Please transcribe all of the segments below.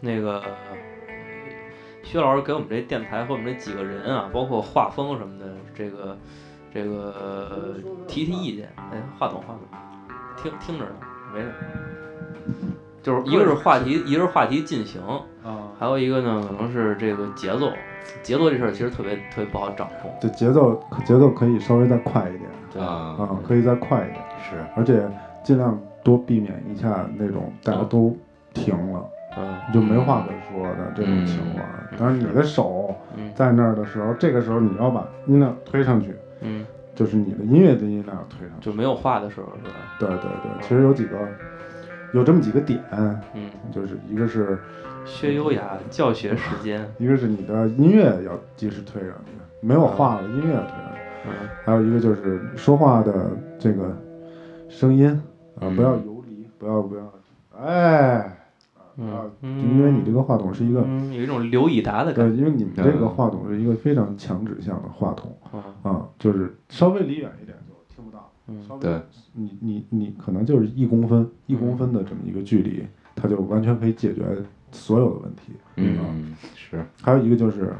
那个薛老师给我们这电台和我们这几个人啊，包括画风什么的，这个这个呃提提意见。哎，话筒话筒，听听着呢，没事。就是一个是话题，一个是话题进行，啊，还有一个呢，可能是这个节奏。节奏这事儿其实特别特别不好掌控。对节奏节奏可以稍微再快一点对啊啊，可以再快一点，是而且尽量多避免一下那种大家都停了，嗯你就没话可说的这种情况。当然，你的手嗯在那儿的时候，这个时候你要把音量推上去，嗯，就是你的音乐的音量要推上去。就没有话的时候是吧？对对对，其实有几个，有这么几个点，嗯，就是一个是薛优雅教学时间。一个是你的音乐要及时推上去，没有话了，音乐要推上去。嗯还有一个就是说话的这个声音啊，嗯不要游离，不要不要，哎，因为你这个话筒是一个，嗯有一种刘以达的，感觉。因为你们这个话筒是一个非常强指向的话筒嗯啊，就是稍微离远一点就听不到，嗯稍微对你你你可能就是一公分一公分的这么一个距离，它就完全可以解决所有的问题。嗯是还有一个就是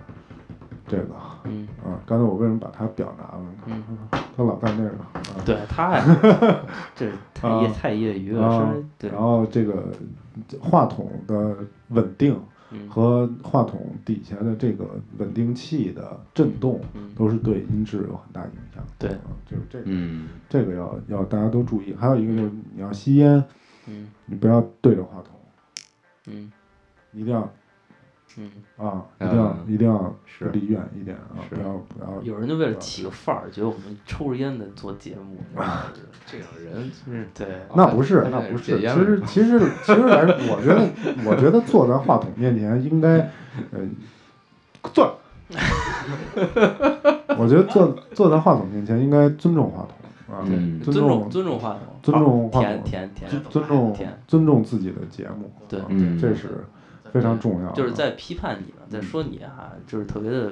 这个嗯啊，刚才我为什么把它表拿了呢？嗯，他老干这个啊。对，太 这太业啊太业余了，然，后这个话筒的稳定嗯和话筒底下的这个稳定器的震动，嗯都是对音质有很大影响。对啊，就是这个嗯这个要要大家都注意。还有一个就是你要吸烟，嗯你不要对着话筒，嗯一定要嗯，啊，一定要嗯一定要是。离远一点啊，不要不要。有人就为了起个范儿，觉得我们抽着烟的做节目，这种人嗯，对，那不是，那不是。其实，其实，其实来说，我觉得，我觉得坐在话筒面前应该，呃，坐。我觉得坐坐在话筒面前应该尊重话筒啊，嗯尊尊重重尊重话筒，尊重话筒，尊重，尊重自己的节目，对这是非常重要。就是在批判你呢，在说你啊，就是特别的，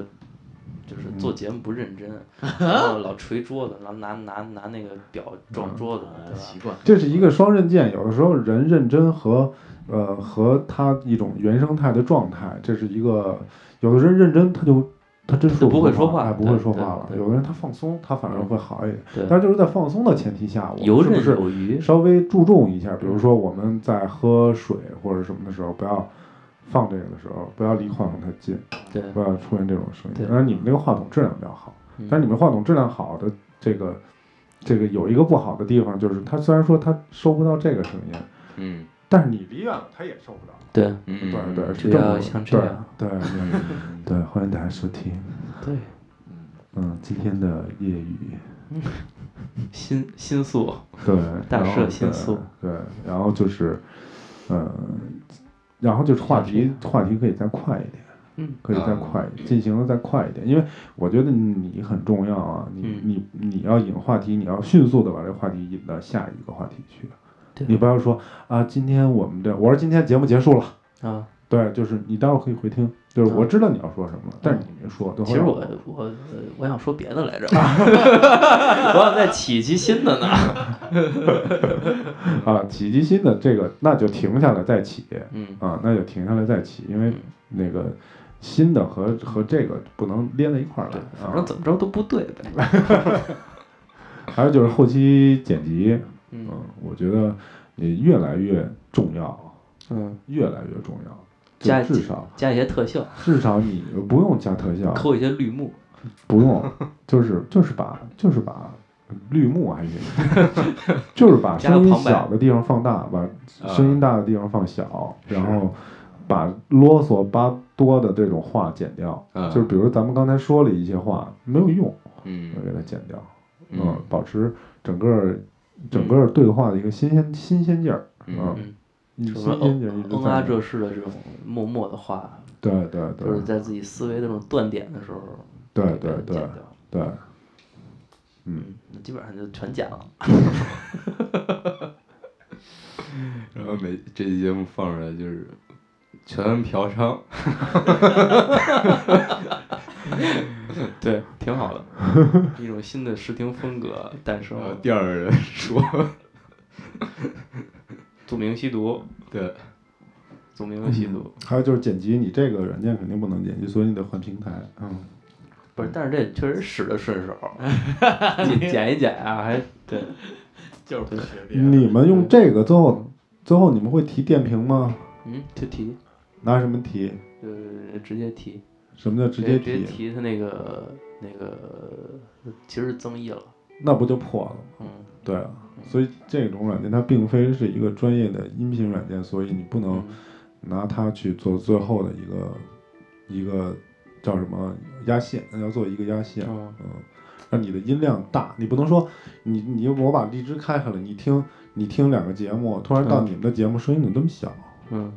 就是做节目不认真，然后老捶桌子，然后拿拿拿那个表撞桌子，对吧？习惯这是一个双刃剑，有的时候人认真和呃和他一种原生态的状态，这是一个有的人认真他就他真说就不会说话哎，不会说话了。有的人他放松，他反而会好一点。对，但是就是在放松的前提下，是不是，稍微注重一下？比如说我们在喝水或者什么的时候，不要放这个的时候，不要离话筒太近，对，不要出现这种声音。对。当然，你们那个话筒质量比较好，嗯。但是你们话筒质量好的这个这个有一个不好的地方，就是它虽然说它收不到这个声音，嗯。但是你离远了它也收不到。对。嗯对对，这样。对对对，欢迎大家收听。对，嗯，今天的夜语，心心素，对，大赦心素对，对，然后就是，嗯，然后就是话题话题可以再快一点。嗯。可以再快一点，进行的再快一点，因为我觉得你很重要啊，你嗯。你你要引话题，你要迅速的把这个话题引到下一个话题去，你不要说啊，今天我们这，我说今天节目结束了，啊，对，就是你待会儿可以回听，就是我知道你要说什么了，但是你没说，其实我我呃我想说别的来着，我想再起期新的呢。啊起击新的这个，那就停下来再起嗯啊，那就停下来再起，因为那个新的和和这个不能连在一块儿来反正啊。怎么着都不对呗。还有就是后期剪辑，嗯嗯，我觉得也越来越重要，嗯，越来越重要。加就至少加一些特效，至少你不用加特效，扣一些绿幕。不用，就是就是把就是把绿幕还行，就是把声音小的地方放大，把声音大的地方放小，然后把啰嗦巴多的这种话剪掉。嗯就是比如咱们刚才说了一些话没有用，嗯我给它剪掉，嗯嗯，保持整个整个对话的一个新鲜新鲜劲儿，嗯嗯，一什么新鲜劲儿一直嗯啊。这式的这种默默的话，对对对就是在自己思维的这种断点的时候，对对对。对，嗯嗯，那基本上就全剪了。然后每这期节目放出来就是全嫖娼，对，挺好的，一种新的视听风格诞生了。第二个人说，著名吸毒，对，著名有细度。还有就是剪辑，你这个软件肯定不能剪辑，所以你得换平台。嗯，不是，但是这确实使得顺手，剪剪一剪啊，还 对，就是不学别的。你们用这个最后最后你们会提电瓶吗？嗯，就提，拿什么提？呃，直接提，什么叫直接直接提？提它那个那个，其实增益了，那不就破了吗？嗯，对啊，所以这种软件它并非是一个专业的音频软件，所以你不能嗯。拿它去做最后的一个一个叫什么压线，要做一个压线，嗯嗯，让你的音量大，你不能说你你我把荔枝开开了，你听你听两个节目，突然到嗯。你们的节目声音怎么这么小？嗯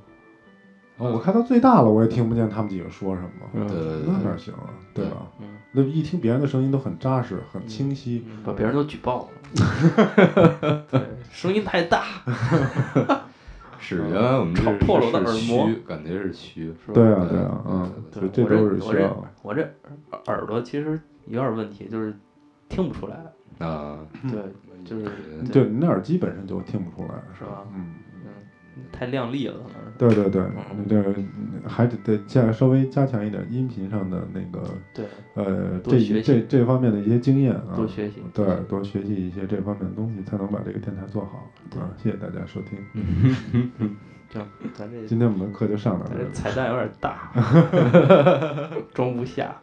啊，我开到最大了，我也听不见他们几个说什么，嗯。对对那对哪行啊，对。吧？嗯，那一听别人的声音都很扎实，很清晰，把别人都举报了，对，声音太大，是原来我们这吵破了我的是耳膜。虚，感觉是虚。是吧？对啊，对对啊，嗯，对这这都是我这需要，我这耳朵其实有点问题，就是听不出来，啊，对，就是对你那耳机本身就听不出来，是吧？嗯，嗯，太亮丽了，可能是。对对对，嗯你这个还得得加稍微加强一点音频上的那个对，呃这这这方面的一些经验啊，多学习。对，多学习一些这方面的东西，才能把这个电台做好。啊，谢谢大家收听，行，咱这今天我们的课就上到。这彩蛋有点大，装不下。